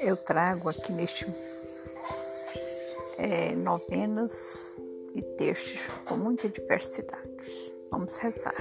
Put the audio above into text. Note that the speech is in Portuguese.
eu trago aqui neste é, novenas e textos com muita diversidade. Vamos rezar.